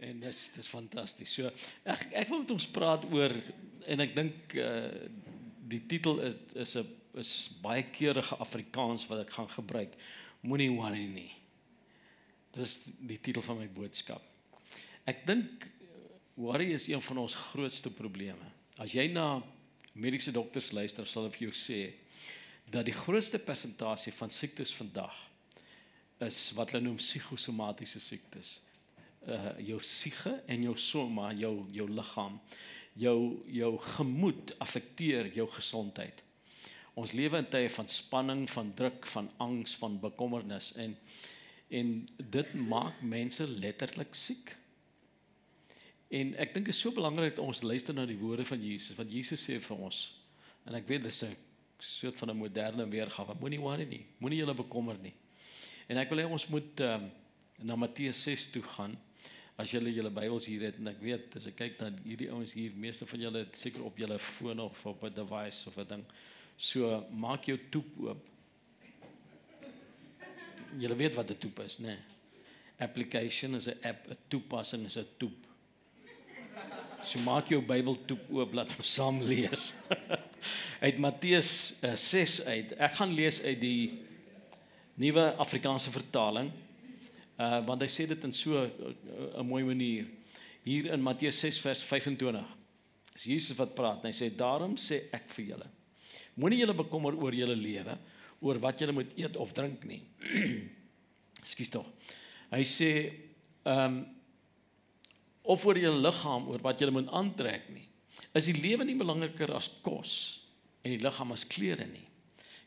En dis dis fantasties. So ek ek wil met ons praat oor en ek dink uh die titel is is 'n is baie keurige Afrikaans wat ek gaan gebruik. Moenie worry nie. Dis die titel van my boodskap. Ek dink worry is een van ons grootste probleme. As jy na mediese dokters luister, sal hulle vir jou sê dat die grootste persentasie van siektes vandag is wat hulle noem psigosomatiese siektes. Uh jou siege en jou soma, jou jou liggaam, jou jou gemoed affekteer jou gesondheid. Ons lewe in tye van spanning, van druk, van angs, van bekommernis en en dit maak mense letterlik siek. En ek dink dit is so belangrik dat ons luister na die woorde van Jesus, wat Jesus sê vir ons. En ek weet dis 'n soort van 'n moderne weergawe. Moenie worry nie. Moenie julle bekommer nie. En ek wil hê ons moet um, na Matteus 6 toe gaan. As julle julle Bybels hier het en ek weet as ek kyk na hierdie ouens hier, meeste van julle het seker op julle foon of op 'n device of 'n ding. So maak jou toep oop. Julle weet wat 'n toep is, né? Nee. Application is 'n app, 'n toepassing is 'n toep. So maak jou Bybel toep oop, laat ons saam lees. uit Matteus uh, 6 uit. Ek gaan lees uit die nuwe Afrikaanse vertaling. Uh want hy sê dit in so 'n uh, mooi manier. Hier in Matteus 6 vers 25. Dis Jesus wat praat en hy sê daarom sê ek vir julle. Moenie julle bekommer oor julle lewe, oor wat julle moet eet of drink nie. Ekskuus tog. Hy sê ehm um, of oor julle liggaam, oor wat julle moet aantrek nie. Is die lewe nie belangriker as kos en die liggaam as klere nie?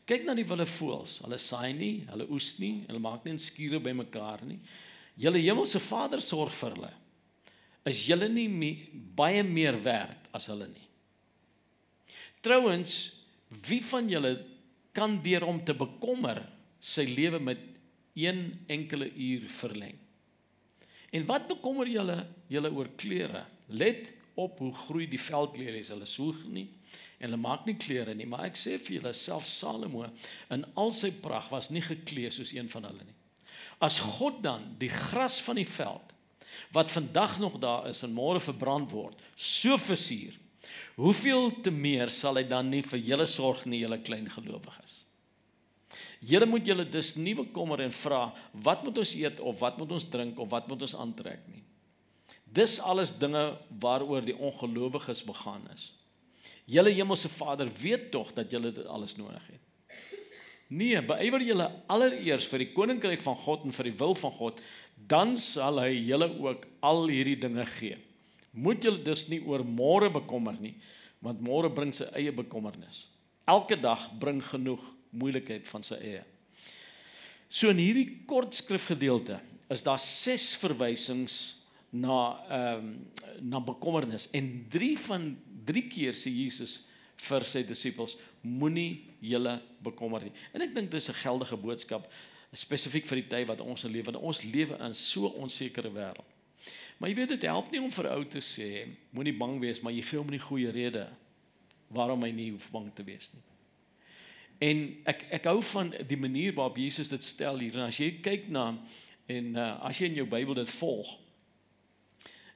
Kyk na die wilde voëls. Hulle saai nie, hulle oes nie, hulle maak nie skure bymekaar nie. Julle hemelse Vader sorg vir hulle. Is julle nie mee, baie meer werd as hulle nie? Trouwens, wie van julle kan deur om te bekommer sy lewe met een enkele uur verleng? En wat bekommer julle julle oor klere? Let op hoe groei die veldlelies. Hulle soeg nie en hulle maak nie klere nie, maar ek sê vir julle self Salomo in al sy pragt was nie geklee soos een van hulle nie. As God dan die gras van die veld wat vandag nog daar is en môre verbrand word, so versier, hoeveel te meer sal hy dan nie vir julle sorg nie, julle klein gelowiges. Julle moet julle dus nie bekommer en vra wat moet ons eet of wat moet ons drink of wat moet ons aantrek nie. Dis alles dinge waaroor die ongelowiges begaan is. Julle hemelse Vader weet tog dat julle dit alles nodig het. Nee, beywer julle allereers vir die koninkryk van God en vir die wil van God, dan sal hy julle ook al hierdie dinge gee. Moet julle dus nie oor môre bekommer nie, want môre bring sy eie bekommernis. Elke dag bring genoeg moeilikheid van sy eie. So in hierdie kort skrifgedeelte is daar ses verwysings na ehm um, na bekommernis en 3 van drie keer sê Jesus vir sy disippels moenie julle bekommer nie. En ek dink dis 'n geldige boodskap spesifiek vir die tyd wat ons leef want ons lewe in so 'n onsekere wêreld. Maar jy weet dit help nie om vir ou te sê moenie bang wees maar jy gee hom nie goeie rede waarom hy nie hoef bang te wees nie. En ek ek hou van die manier waarop Jesus dit stel hier en as jy kyk na en uh, as jy in jou Bybel dit volg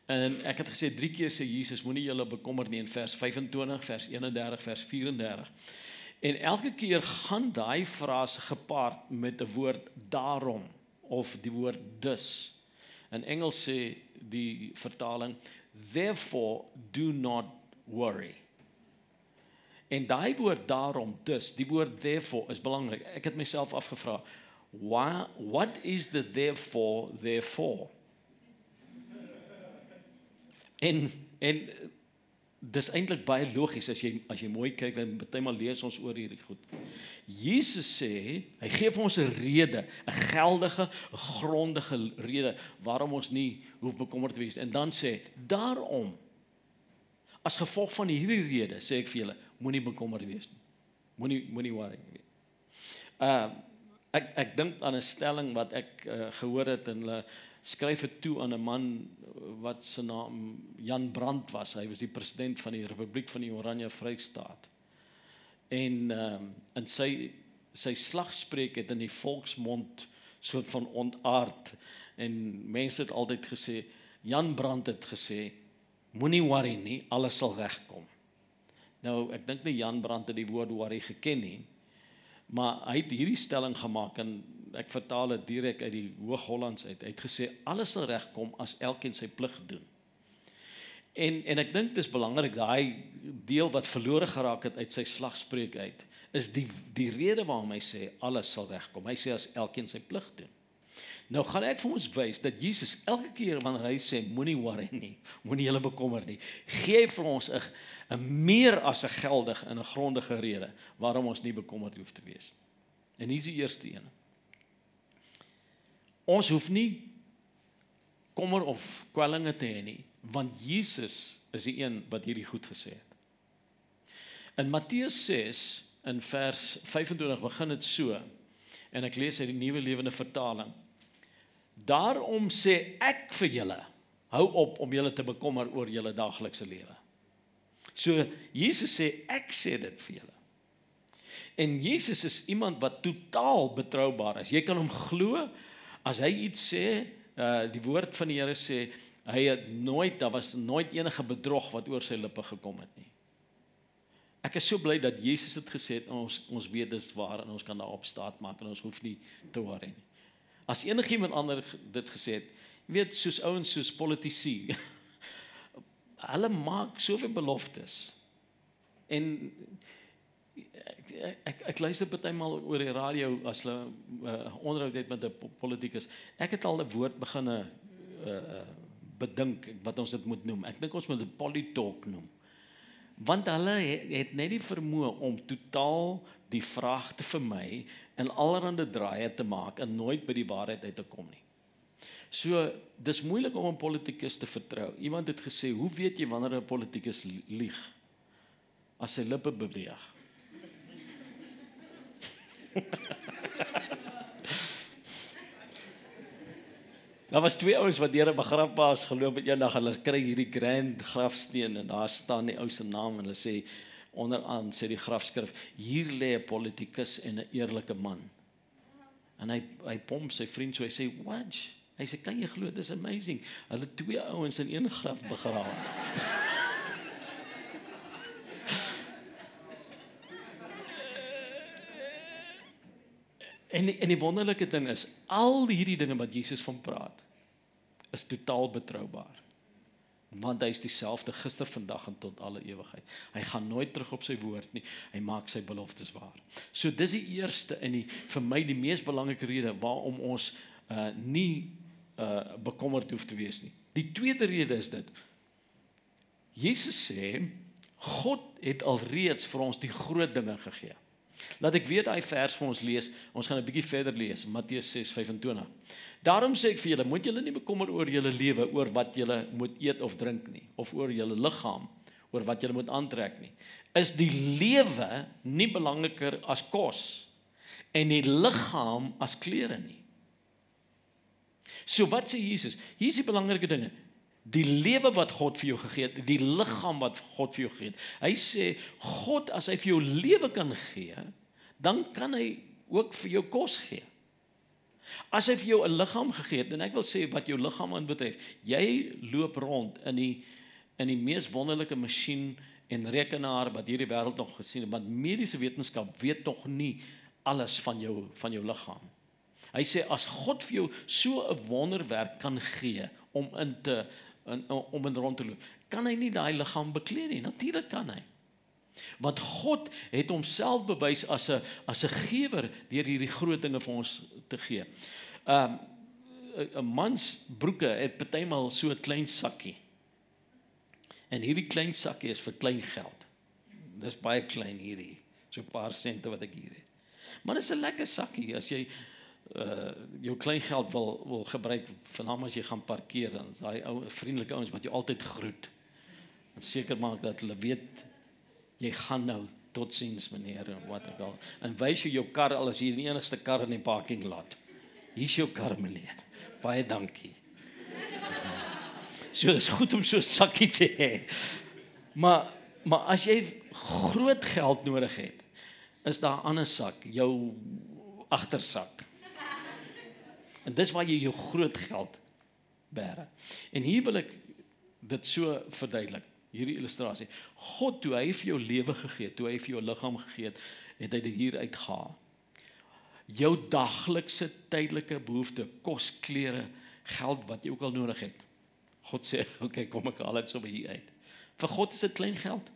En ek het gesê drie keer sê Jesus moenie julle bekommer nie in vers 25, vers 31, vers 34. En elke keer gaan daai frase gepaard met 'n woord daarom of die woord dus. In Engels sê die vertaling therefore do not worry. En daai woord daarom dus, die woord therefore is belangrik. Ek het myself afgevra, why what is the therefore therefore? En en dis eintlik baie logies as jy as jy mooi kyk en bytelmal lees ons oor hierdie goed. Jesus sê, hy gee vir ons 'n rede, 'n geldige, grondige rede waarom ons nie hoef bekommerd te wees en dan sê, daarom as gevolg van hierdie rede sê ek vir julle, moenie bekommerd wees nie. Moenie moenie worry nie. Uh ek ek dink aan 'n stelling wat ek uh, gehoor het en hulle skryf dit toe aan 'n man wat se naam Jan Brandt was. Hy was die president van die Republiek van die Oranje Vrystaat. En ehm um, in sy sy slagspreek het in die volksmond soort van ontaard en mense het altyd gesê Jan Brandt het gesê moenie worry nie, alles sal regkom. Nou, ek dink nie Jan Brandt het die woord worry geken nie, maar hy het hierdie stelling gemaak en ek vertaal dit direk uit die Hoog-Hollands uit. Hy het gesê alles sal regkom as elkeen sy plig doen. En en ek dink dit is belangrik daai deel wat verlore geraak het uit sy slagspreuk uit is die die rede waarom hy sê alles sal regkom. Hy sê as elkeen sy plig doen. Nou gaan ek vir ons wys dat Jesus elke keer wanneer hy sê moenie worry nie, moenie julle bekommer nie, gee hy vir ons 'n 'n meer as 'n geldige en 'n grondige rede waarom ons nie bekommerd hoef te wees nie. En hier is die eerste een. Ons hoef nie kommer of kwellinge te hê nie, want Jesus is die een wat hierdie goed gesê het. In Matteus 6 in vers 25 begin dit so. En ek lees uit die Nuwe Lewende Vertaling. Daarom sê ek vir julle, hou op om julle te bekommer oor julle daaglikse lewe. So Jesus sê ek sê dit vir julle. En Jesus is iemand wat totaal betroubaar is. Jy kan hom glo as hy iets sê, uh die woord van die Here sê hy het nooit daar was nooit enige bedrog wat oor sy lippe gekom het nie. Ek is so bly dat Jesus dit gesê het ons ons weet dis waar en ons kan daarop staat maak en ons hoef nie te worry nie. As enigiemand ander dit gesê het, weet soos ouens soos politici. hulle maak soveel beloftes. En ek ek, ek luister partymal oor die radio as hulle uh, onderhoud het met 'n politikus. Ek het al 'n woord beginne uh, bedink wat ons dit moet noem. Ek dink ons moet dit politalk noem. Want hulle het, het net die vermoë om totaal die vraag te vermy en allerhande draaie te maak en nooit by die waarheid uit te kom nie. So, dis moeilik om 'n politikus te vertrou. Iemand het gesê, "Hoe weet jy wanneer 'n politikus lieg?" As sy lippe beweeg. Daar was twee ouens wat deur 'n begrafplaas geloop het eendag. Hulle kry hierdie grand grafsteen en daar staan die ou se naam en hulle sê onderaan sê die grafskrif hier lê 'n politikus en 'n eerlike man. En hy hy pomp sy vriend so hy sê watch. Hy sê kan jy glo dis amazing. Hulle twee ouens in een graf begrawe. en en die wonderlike ding is al hierdie dinge wat Jesus van praat is totaal betroubaar want hy is dieselfde gister, vandag en tot alle ewigheid. Hy gaan nooit terug op sy woord nie. Hy maak sy beloftes waar. So dis die eerste en die vir my die mees belangrike rede waarom ons uh nie uh bekommerd hoef te wees nie. Die tweede rede is dit. Jesus sê God het alreeds vir ons die groot dinge gegee. Laat ek weet daai vers vir ons lees. Ons gaan 'n bietjie verder lees, Matteus 6:25. Daarom sê ek vir julle, moet julle nie bekommer oor julle lewe, oor wat julle moet eet of drink nie, of oor julle liggaam, oor wat julle moet aantrek nie. Is die lewe nie belangriker as kos en die liggaam as klere nie? So wat sê Jesus? Hier is die belangrike dinge die lewe wat God vir jou gegee het, die liggaam wat God vir jou gegee het. Hy sê God as hy vir jou lewe kan gee, dan kan hy ook vir jou kos gee. As hy vir jou 'n liggaam gegee het en ek wil sê wat jou liggaam aanbetref, jy loop rond in die in die mees wonderlike masjien en rekenaar wat hierdie wêreld nog gesien het, want mediese wetenskap weet nog nie alles van jou van jou liggaam. Hy sê as God vir jou so 'n wonderwerk kan gee om in te in, om in rond te loop. Kan hy nie daai liggaam bekleed nie? Natuurlik kan hy. Want God het homself bewys as 'n as 'n gewer deur hierdie groot dinge vir ons te gee. Um 'n mans broeke het partymal so 'n klein sakkie. En hierdie klein sakkie is vir klein geld. Dis baie klein hierdie. So 'n paar sente wat ek hier het. Maar dit is 'n lekker sakkie as jy uh jou klein geld wil wil gebruik vanaand as jy gaan parkeer dan daai ou vriendelike ouens wat jou altyd groet. En seker maak dat hulle weet jy gaan nou totsiens meneer en wat ek al en wys jy jou kar al as jy die enigste kar in die parking lot. Hier's jou kar meneer. Baie dankie. So is goed om so sakkie te hê. Maar maar as jy groot geld nodig het is daar 'n ander sak jou agtersak En dis waar jy jou groot geld bære. En hier wil ek dit so verduidelik, hierdie illustrasie. God toe hy vir jou lewe gegee het, toe hy vir jou liggaam gegee het, het hy dit hier uitgehaal. Jou daglikse tydelike behoeftes, kos, klere, geld wat jy ook al nodig het. God sê, "Oké, okay, kom ek haal dit so by hier uit." Vir God is dit klein geld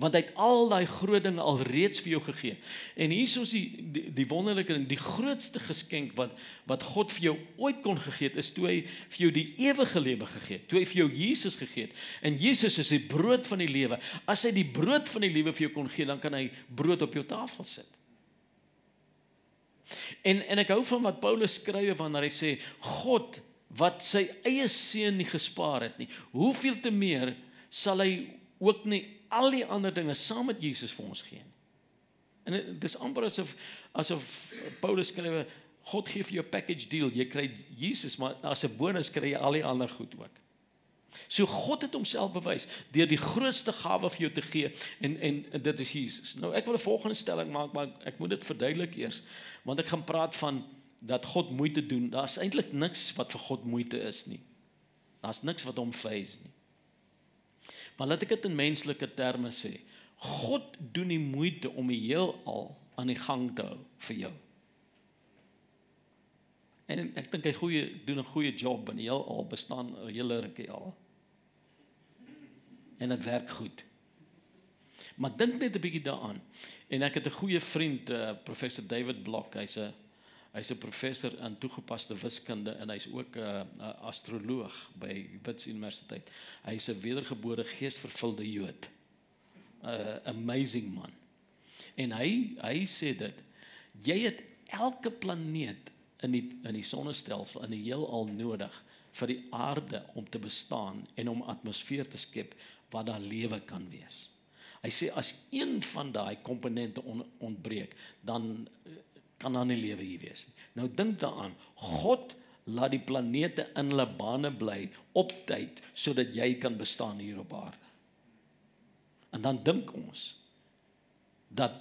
want hy het al daai groot dinge al reeds vir jou gegee. En hier is die die, die wonderlike ding, die grootste geskenk wat wat God vir jou ooit kon gegee het, is toe hy vir jou die ewige lewe gegee het. Toe hy vir jou Jesus gegee het. En Jesus is die brood van die lewe. As hy die brood van die lewe vir jou kon gee, dan kan hy brood op jou tafel sit. En en ek hou van wat Paulus skryf wanneer hy sê God wat sy eie seun nie gespaar het nie. Hoeveel te meer sal hy ook nie al die ander dinge saam met Jesus vir ons gee. En dit is amper asof asof Paulus skrywe God gee vir jou package deal. Jy kry Jesus, maar as 'n bonus kry jy al die ander goed ook. So God het homself bewys deur die grootste gawe vir jou te gee en en dit is Jesus. Nou ek wil 'n volgende stelling maak, maar ek moet dit verduidelik eers, want ek gaan praat van dat God moeite doen. Daar's eintlik niks wat vir God moeite is nie. Daar's niks wat hom faze nie. Maar laat ek dit in menslike terme sê. God doen die moeite om die heelal aan die gang te hou vir jou. En ek dink hy goeie doen 'n goeie job want die heelal bestaan 'n hele rukkie al. En dit werk goed. Maar dink net 'n bietjie daaraan. En ek het 'n goeie vriend, uh, professor David Block, hy's 'n Hy's 'n professor in toegepaste wiskunde en hy's ook 'n uh, uh, astroloog by Wits Universiteit. Hy's 'n wedergebore geesvervulde Jood. 'n uh, Amazing man. En hy hy sê dit jy het elke planeet in die in die sonnestelsel in die heelal nodig vir die aarde om te bestaan en om atmosfeer te skep waar daar lewe kan wees. Hy sê as een van daai komponente on, ontbreek, dan kan daar nie lewe hier wees nie. Nou dink daaraan, God laat die planete in hulle bane bly op tyd sodat jy kan bestaan hier op aarde. En dan dink ons dat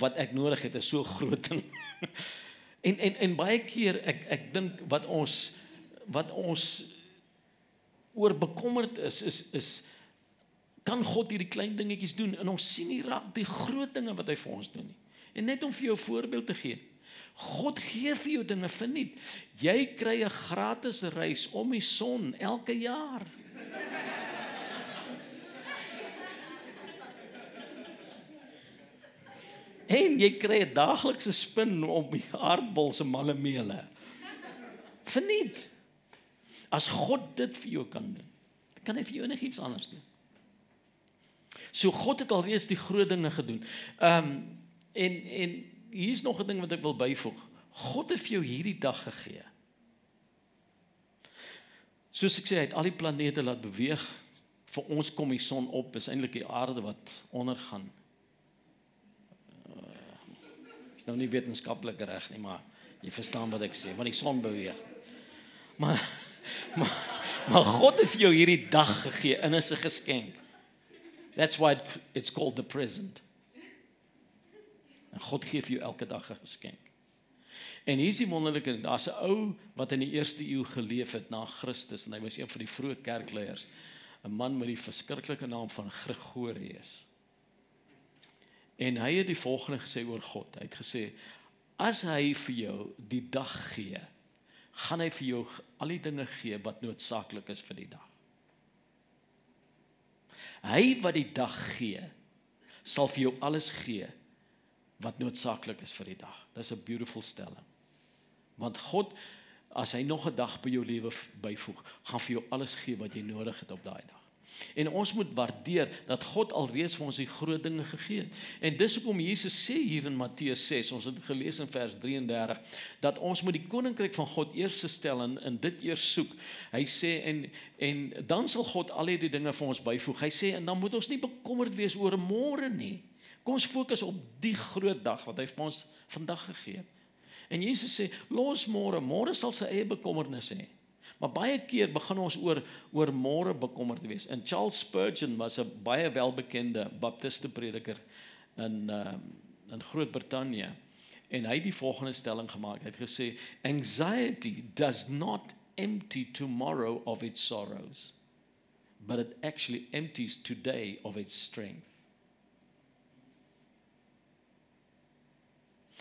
wat ek nodig het is so groot ding. en en en baie keer ek ek dink wat ons wat ons oor bekommerd is is is kan God hierdie klein dingetjies doen en ons sien nie raak die groot dinge wat hy vir ons doen nie. En net om vir jou 'n voorbeeld te gee. God gee vir jou dinge verniet. Jy kry 'n gratis reis om die son elke jaar. En jy kry 'n daaglikse spin op die aardbol se mallemeele. Verniet. As God dit vir jou kan doen, kan hy vir jou enigiets anders doen. So God het alreeds die groot dinge gedoen. Ehm um, En en hier's nog 'n ding wat ek wil byvoeg. God het vir jou hierdie dag gegee. Soos ek sê, hy het al die planete laat beweeg. Vir ons kom die son op, is eintlik die aarde wat ondergaan. Uh, is nou nie wetenskaplik reg nie, maar jy verstaan wat ek sê, want die son beweeg. Maar maar maar God het vir jou hierdie dag gegee en is 'n geskenk. That's why it's called the present. En God gee vir jou elke dag 'n geskenk. En hier is die wonderlike ding, daar's 'n ou wat in die eerste eeu geleef het na Christus en hy was een van die vroeë kerkleiers, 'n man met die verskriklike naam van Gregorius. En hy het die volgende gesê oor God. Hy het gesê as hy vir jou die dag gee, gaan hy vir jou al die dinge gee wat noodsaaklik is vir die dag. Hy wat die dag gee, sal vir jou alles gee wat noodsaaklik is vir die dag. Dis 'n beautiful stelling. Want God as hy nog 'n dag by jou lewe byvoeg, gaan vir jou alles gee wat jy nodig het op daai dag. En ons moet waardeer dat God alreeds vir ons die groot dinge gegee het. En dis hoekom Jesus sê hier in Matteus 6, ons het gelees in vers 33, dat ons moet die koninkryk van God eers stel en in dit eers soek. Hy sê en en dan sal God al hierdie dinge vir ons byvoeg. Hy sê en dan moet ons nie bekommerd wees oor môre nie. Kom ons fokus op die groot dag wat hy vir ons vandag gegee het. En Jesus sê, los môre, môre sal sy eie bekommernisse hê. Maar baie keer begin ons oor oor môre bekommerd wees. En Charles Spurgeon was 'n baie welbekende baptiste prediker in uh in Groot-Brittanje. En hy het die volgende stelling gemaak. Hy het gesê anxiety does not empty tomorrow of its sorrows but it actually empties today of its strength.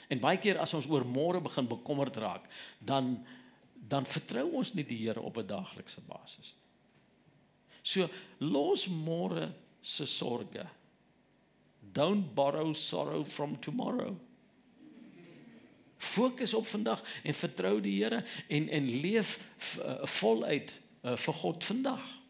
En baie keer as ons oor môre begin bekommerd raak, dan dan vertrou ons nie die Here op 'n daaglikse basis nie. So los môre se sorges. Don't borrow sorrow from tomorrow. Fokus op vandag en vertrou die Here en en leef uh, voluit uh, vir God vandag.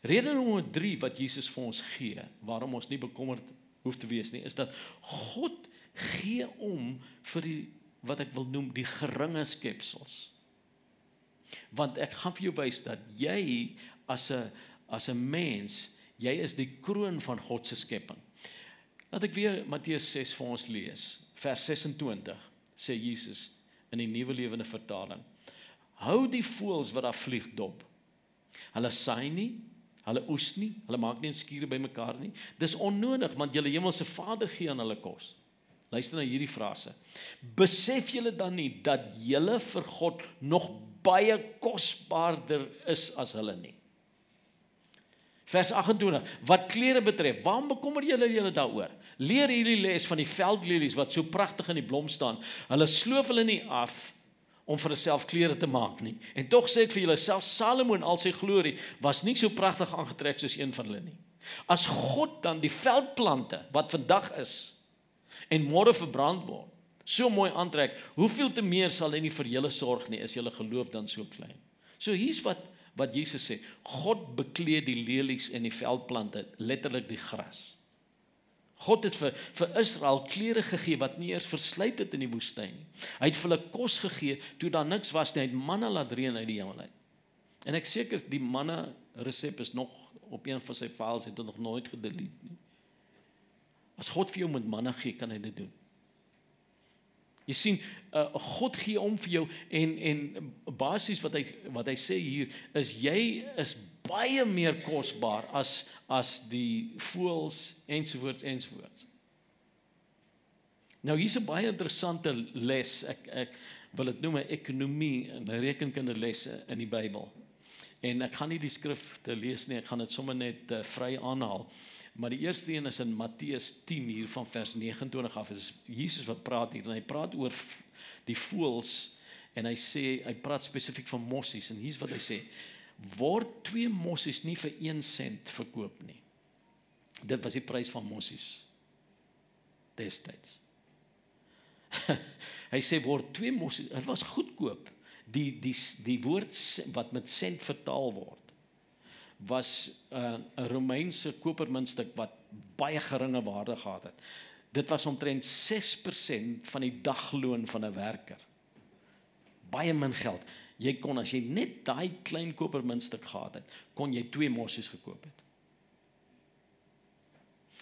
Rede nommer 3 wat Jesus vir ons gee waarom ons nie bekommerd hoef te wees nie, is dat God gee om vir die wat ek wil noem die geringe skepsels. Want ek gaan vir jou wys dat jy as 'n as 'n mens, jy is die kroon van God se skepping. Laat ek weer Matteus 6 vir ons lees. Vers 26 sê Jesus in die Nuwe Lewende Vertaling: Hou die voëls wat daar vlieg dop. Hulle saai nie, hulle oes nie, hulle maak nie skure bymekaar nie. Dis onnodig want julle hemelse Vader gee aan hulle kos. Luister na hierdie frase. Besef julle dan nie dat julle vir God nog baie kosbaarder is as hulle nie? Vers 28. Wat klere betref, waarom bekommer julle julle daaroor? Leer hierdie les van die veldlelies wat so pragtig in die blom staan. Hulle sloof hulle nie af om vir hulself klere te maak nie. En tog sê ek vir julle, self Salomo in al sy glorie was nie so pragtig aangetrek soos een van hulle nie. As God dan die veldplante wat vandag is en môre verbrand word. So mooi aantrek. Hoeveel te meer sal hy nie vir julle sorg nie as julle geloof dan so klein. So hier's wat wat Jesus sê. God bekleed die lelies en die veldplante, letterlik die gras. God het vir vir Israel klere gegee wat nie eers versluit het in die woestyn nie. Hy het vir hulle kos gegee toe daar niks was nie. Hy het manna laat reën uit die hemel uit. En ek seker die manna resep is nog op een van sy files het nog nooit gedelete nie. As God vir jou met manna gee, kan hy dit doen. Jy sien, uh, God gee om vir jou en en basies wat hy wat hy sê hier is jy is baie meer kosbaar as as die voëls ensovoorts ensovoorts. Nou hier's 'n baie interessante les. Ek ek wil dit noem 'n ekonomie en rekenkunde lesse in die Bybel. En ek gaan nie die skrif te lees nie, ek gaan dit sommer net uh, vry aanhaal. Maar die eerste een is in Matteus 10 hier van vers 29 af. Is Jesus wat praat hier en hy praat oor die voëls en hy sê hy praat spesifiek van mossies en hier's wat hy sê: "Word twee mossies nie vir 1 sent verkoop nie." Dit was die prys van mossies destyds. hy sê word twee mossies, dit was goedkoop. Die die die woord wat met sent vertaal word was 'n uh, Romeinse kopermuntstuk wat baie geringe waarde gehad het. Dit was omtrent 6% van die dagloon van 'n werker. Baie min geld. Jy kon as jy net daai klein kopermuntstuk gehad het, kon jy twee mossies gekoop het.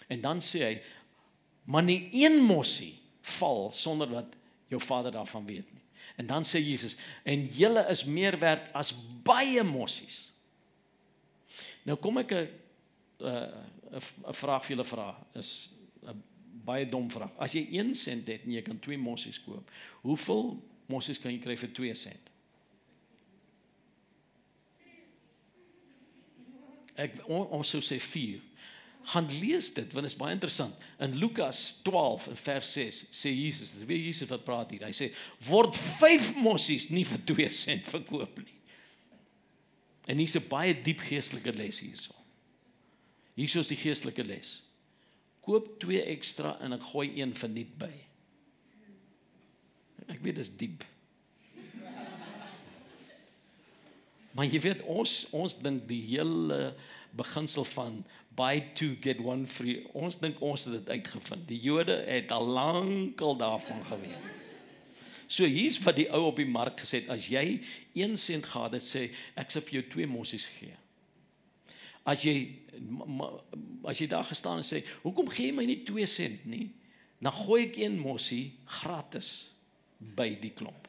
En dan sê hy, maar nie een mossie val sonder dat jou Vader daarvan weet nie. En dan sê Jesus, en julle is meer werd as baie mossies. Nou kom ek 'n 'n vraag vir julle vra is 'n baie dom vraag. As jy 1 sent het en jy kan 2 mossies koop, hoeveel mossies kan jy kry vir 2 sent? Ek on, ons sou sê 4. Gaan lees dit want dit is baie interessant. In Lukas 12 in vers 6 sê Jesus, dis weer Jesus wat praat hier. Hy sê word 5 mossies nie vir 2 sent verkoop nie. En hier's 'n baie diep geestelike les hierso. Hierso is die geestelike les. Koop 2 ekstra en ek gooi een verniet by. Ek weet dit is diep. Maar jy weet ons ons dink die hele beginsel van buy two get one free. Ons dink ons het dit uitgevind. Die Jode het al lank al daarvan geweet. So hier's wat die ou op die mark gesê het, as jy 1 sent gehad het, sê ek sal vir jou 2 mossies gee. As jy as jy daar gestaan en sê, "Hoekom gee jy my nie 2 sent nie?" Dan gooi ek 1 mossie gratis by die klomp.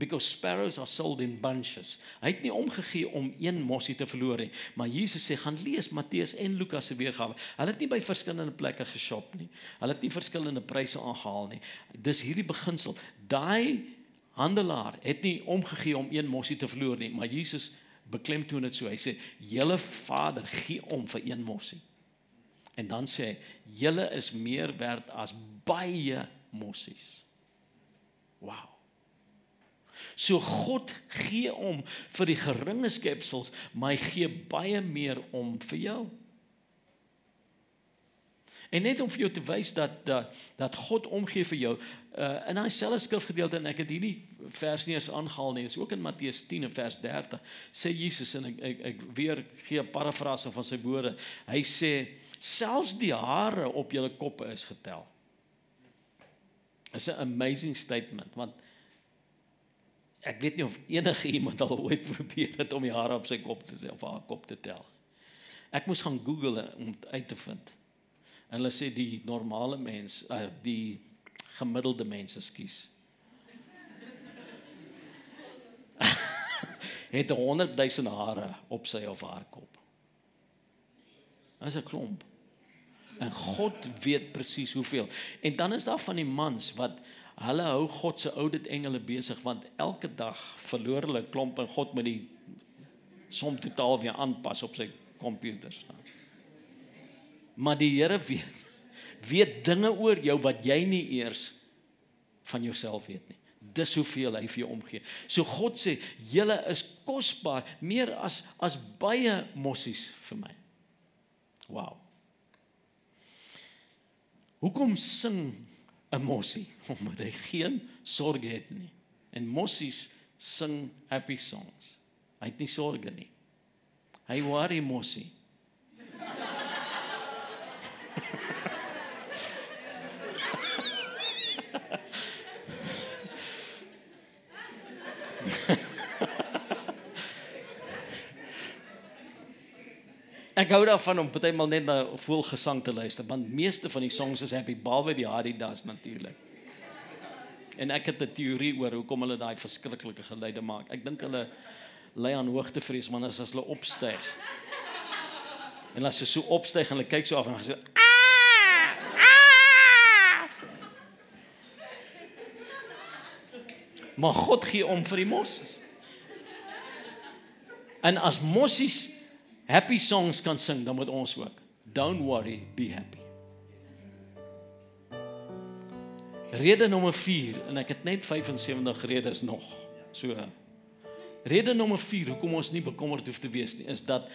Because sparrows are sold in bunches. Hy het nie omgegee om een mossie te verloor nie, maar Jesus sê gaan lees Matteus en Lukas se weergawe. Hulle het nie by verskillende plekke geshop nie. Hulle het nie verskillende pryse aangehaal nie. Dis hierdie beginsel. Daai handelaar het nie omgegee om een mossie te verloor nie, maar Jesus beklemtoon dit so. Hy sê: "Julle Vader gee om vir een mossie." En dan sê hy: "Julle is meer werd as baie mossies." Wow. So God gee om vir die geringe skepsels, maar hy gee baie meer om vir jou. En net om vir jou te wys dat dat dat God omgee vir jou, uh in daai selfde skrifgedeelte en ek het hierdie vers nie eens aangehaal nie, dit is ook in Matteus 10 en vers 30. Sê Jesus en ek ek, ek weer gee 'n parafrase van sy woorde. Hy sê selfs die hare op julle koppe is getel. It's an amazing statement want ek weet nie of enige iemand al ooit probeer het om die hare op sy kop te tel of haar kop te tel. Ek moes gaan Google om uit te vind. En hulle sê die normale mens, uh, die gemiddelde mense skies. het 100 000 hare op sy of haar kop. Dit is 'n klomp. En God weet presies hoeveel. En dan is daar van die mans wat hulle hou God se oudit engele besig want elke dag verloor hulle klomp en God met die som totaal weer aanpas op sy komputers. Maar die Here weet weet dinge oor jou wat jy nie eers van jouself weet nie. Dis hoeveel hy vir jou omgee. So God sê, "Julle is kosbaar, meer as as baie mossies vir my." Wow. Hoekom sing 'n mossie? Omdat hy geen sorge het nie. En mossies sing happy songs. Hy het nie sorge nie. Hy worry mossie. Ek hou daarvan om partymal net na voelgesang te luister, want meeste van die songs is happy behalwe die Adidas natuurlik. En ek het 'n teorie oor hoekom hulle daai verskriklike geluide maak. Ek dink hulle lei aan hoogtevrees man as hulle opstyg. En as jy so opstyg en hulle kyk so af en hulle sê Maar God gee om vir die mossies. En as mossies happy songs kan sing, dan moet ons ook. Don't worry, be happy. Rede nommer 4 en ek het net 75 redes nog. So. Rede nommer 4 hoekom ons nie bekommerd hoef te wees nie, is dat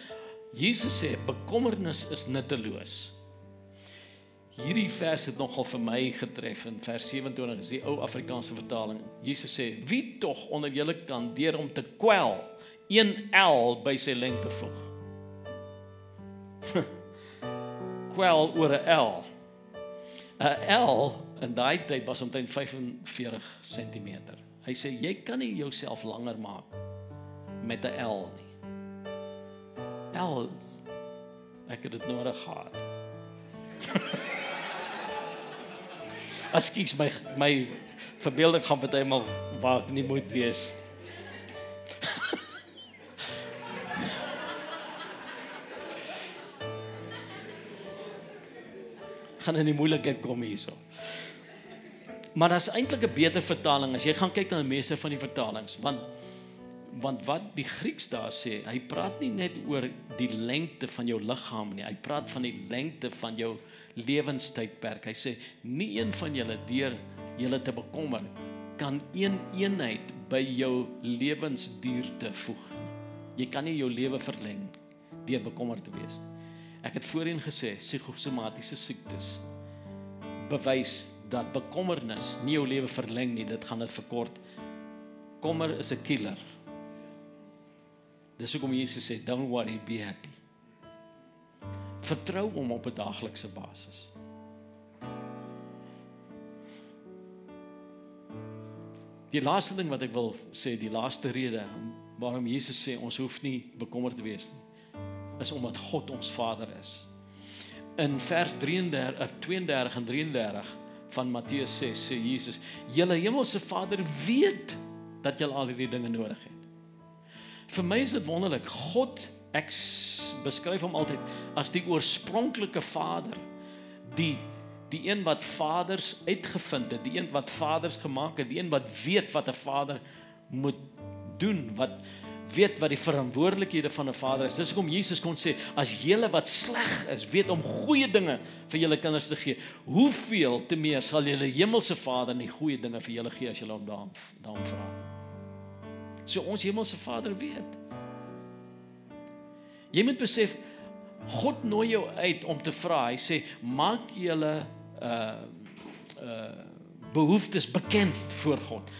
Jesus sê bekommernis is nutteloos. Hierdie vers het nogal vir my getref in vers 27 is die ou Afrikaanse vertaling. Jesus sê: "Wie tog onder julle kan deur om te kwel, een L by sy lengte voeg?" kwel oor 'n L. 'n L in daai tyd was omtrent 45 cm. Hy sê jy kan nie jouself langer maak met 'n L nie. L ek het dit nodig gehad. Askies my my verbeelding gaan baie maal waar ek nie moet wees nie. gaan in die moeilikheid kom hierso. Maar daar's eintlik 'n beter vertaling as jy gaan kyk na die meeste van die vertalings, want want wat die Grieks daar sê, hy praat nie net oor die lengte van jou liggaam nie, hy praat van die lengte van jou lewenstydperk. Hy sê nie een van julle deur julle te bekommer kan een eenheid by jou lewensduurte voeg. Jy kan nie jou lewe verleng deur bekommerd te wees nie. Ek het voorheen gesê psigosomatiese siektes bewys dat bekommernis nie jou lewe verleng nie, dit gaan dit verkort. Kommer is 'n killer. Dis hoekom Jesus sê don't worry, be happy. Vertrou hom op 'n daaglikse basis. Die laaste ding wat ek wil sê, die laaste rede waarom Jesus sê ons hoef nie bekommerd te wees nie is omdat God ons Vader is. In vers 33 of 32 en 33 van Matteus 6 sê Jesus: "Julle hemelse Vader weet dat jy al hierdie dinge nodig het. Vir my is dit wonderlik. God ek beskryf hom altyd as die oorspronklike Vader, die die een wat vaders uitgevind het, die een wat vaders gemaak het, die een wat weet wat 'n vader moet doen, wat weet wat die verantwoordelikhede van 'n vader is. Dis hoekom Jesus kon sê, as julle wat sleg is, weet om goeie dinge vir julle kinders te gee, hoeveel te meer sal julle hemelse Vader nie goeie dinge vir julle gee as julle hom daarom daarom vra. So ons hemelse Vader weet. Jy moet besef God nooi jou uit om te vra. Hy sê maak julle uh uh behoeftes bekend voor God.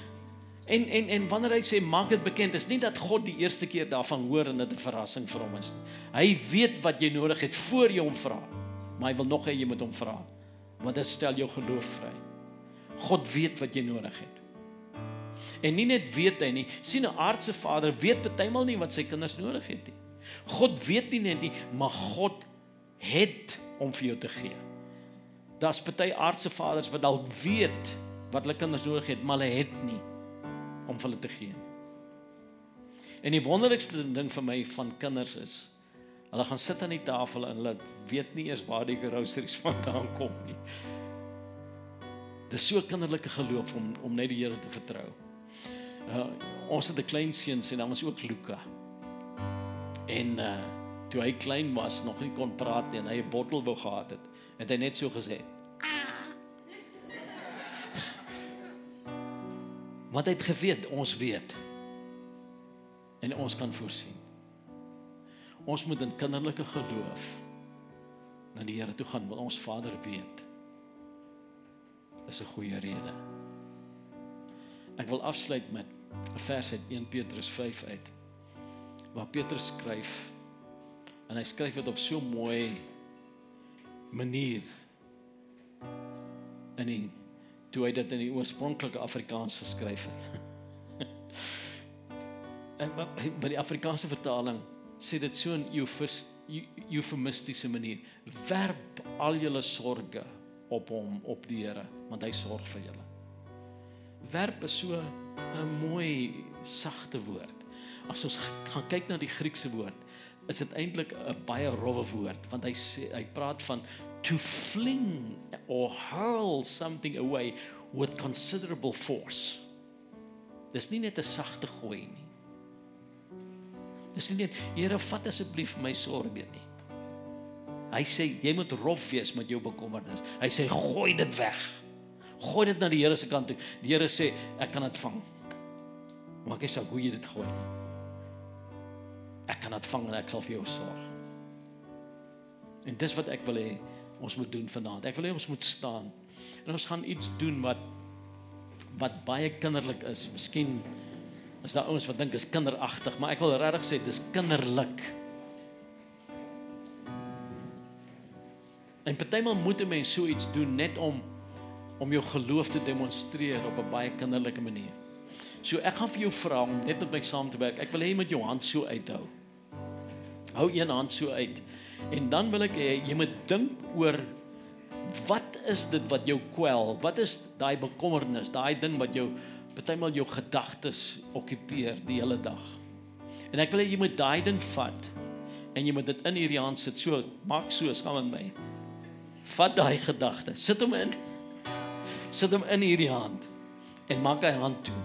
En en en wanneer hy sê maak dit bekend, is nie dat God die eerste keer daarvan hoor en dit 'n verrassing vir hom is nie. Hy weet wat jy nodig het voor jy hom vra. Maar hy wil nog hê jy moet hom vra. Want dit stel jou geloof vry. God weet wat jy nodig het. En nie net weet hy nie, sien 'n aardse vader weet partymal nie wat sy kinders nodig het nie. God weet nie net nie, maar God het om vir jou te gee. Daar's party aardse vaders wat dalk weet wat hulle kinders nodig het, maar hulle het nie om hulle te gee. En die wonderlikste ding vir my van kinders is hulle gaan sit aan die tafel en hulle weet nie eers waar die groceries vandaan kom nie. Dis so kinderlike geloof om om net die Here te vertrou. Uh, ons het 'n klein seun se naam is ook Luka. En uh toe hy klein was, nog nie kon praat nie en hy 'n bottel wou gehad het, het hy net so gesê. Want hy het geweet, ons weet. En ons kan voorsien. Ons moet in kinderlike geloof na die Here toe gaan, want ons Vader weet. Dis 'n goeie rede. Ek wil afsluit met 'n vers uit 1 Petrus 5 uit. Waar Petrus skryf en hy skryf dit op so mooi manier in die toe hy dit in die oorspronklike Afrikaans geskryf het. en by die Afrikaanse vertaling sê dit so 'n eufemistiese manier: werp al julle sorges op hom, op die Here, want hy sorg vir julle. Werp is so 'n mooi sagte woord. As ons gaan kyk na die Griekse woord, is dit eintlik 'n baie rowwe woord want hy sê hy praat van to fling or hurl something away with considerable force. Dis nie net 'n sagte gooi nie. Dis nie net Here vat asseblief my sorge nie. Hy sê jy moet rof wees met jou bekommernis. Hy sê gooi dit weg. Gooi dit na die Here se kant toe. Die Here sê ek kan dit vang. Maak nie saak hoe jy dit gooi nie. Ek kan dit vang en ek sal vir jou sorg. En dis wat ek wil hê ons moet doen vanaand. Ek wil hê ons moet staan. En ons gaan iets doen wat wat baie kinderlik is. Miskien is daar ouens wat dink is kinderagtig, maar ek wil regtig sê dis kinderlik. En partymal moet 'n mens so iets doen net om om jou geloof te demonstreer op 'n baie kinderlike manier. So ek gaan vir jou vra om net met my saam te werk. Ek wil hê jy moet jou hand so uithou. Hou een hand so uit. En dan wil ek hê jy moet dink oor wat is dit wat jou kwel? Wat is daai bekommernis, daai ding wat jou partymal jou gedagtes okkupeer die hele dag? En ek wil hê jy moet daai ding vat en jy moet dit in hierdie hand sit. So maak so saam met my. Vat daai gedagte. Sit hom in. Sit hom in hierdie hand en maak hy hand toe.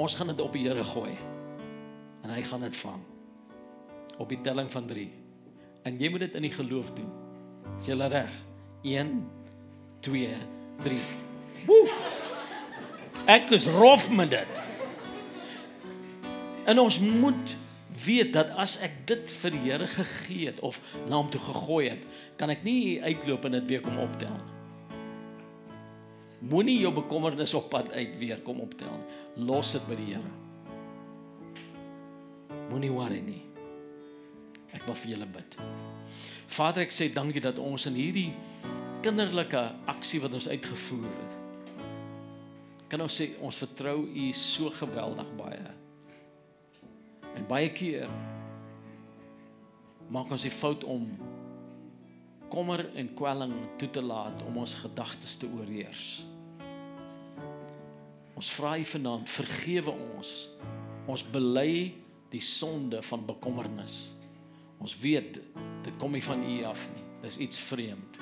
Ons gaan dit op die Here gooi. En hy gaan dit vang. Op die telling van 3. En jy moet dit in die geloof doen. Is jy reg? 1 2 3. Woe! Ek is rof met dit. En ons moet weet dat as ek dit vir die Here gegee het of na hom toe gegooi het, kan ek nie uitloop en dit weer kom optel nie. Moenie jou bekommernis op pad uit weer kom optel nie. Los dit by die Here. Moenie worry nie. Ek wil vir julle bid. Vader, ek sê dankie dat ons in hierdie kinderlike aksie wat ons uitgevoer het. Kan ons sê ons vertrou U so geweldig baie. En baie keer maak ons die fout om kommer en kwelling toe te laat om ons gedagtes te oorheers. Ons vra U vanaand, vergewe ons. Ons bely die sonde van bekommernis. Ons weet dit kom nie van U af nie. Dis iets vreemd.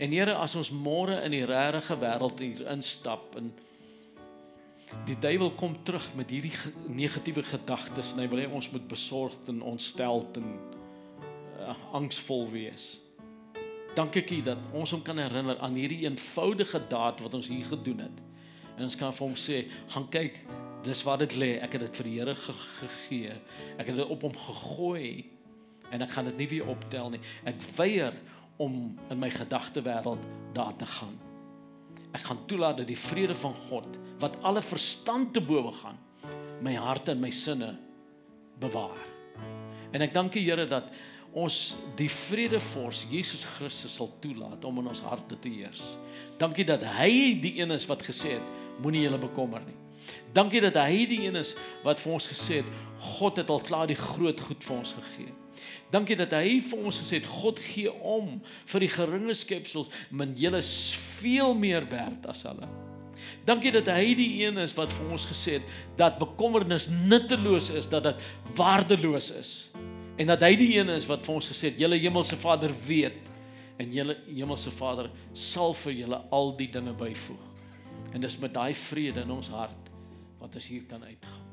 En Here, as ons môre in die regte wêreld hier instap en die duiwel kom terug met hierdie negatiewe gedagtes, hy wil hê ons moet besorgd en ontsteld en uh, angsvol wees. Dankie ek dat ons hom kan herinner aan hierdie eenvoudige daad wat ons hier gedoen het. En ons kan vir hom sê, gaan kyk, dis waar dit lê. Ek het dit vir die Here ge gegee. Ek het dit op hom gegooi en ek gaan dit nie weer optel nie. Ek weier om in my gedagte wêreld daar te gaan. Ek gaan toelaat dat die vrede van God wat alle verstand te bowe gaan my hart en my sinne bewaar. En ek dank die Here dat ons die vredevors Jesus Christus sal toelaat om in ons harte te heers. Dankie dat hy die een is wat gesê het moenie julle bekommer nie. Dankie dat hy die een is wat vir ons gesê het God het al klaar die groot goed vir ons gegee. Dankie dat hy vir ons gesê het God gee om vir die geringe skepsels, men julle is veel meer werd as hulle. Dankie dat hy die een is wat vir ons gesê het dat bekommernis nutteloos is, dat dit waardeloos is. En dat hy die een is wat vir ons gesê het, julle hemelse Vader weet en julle hemelse Vader sal vir julle al die dinge byvoeg. En dis met daai vrede in ons hart wat ons hier kan uitgaan.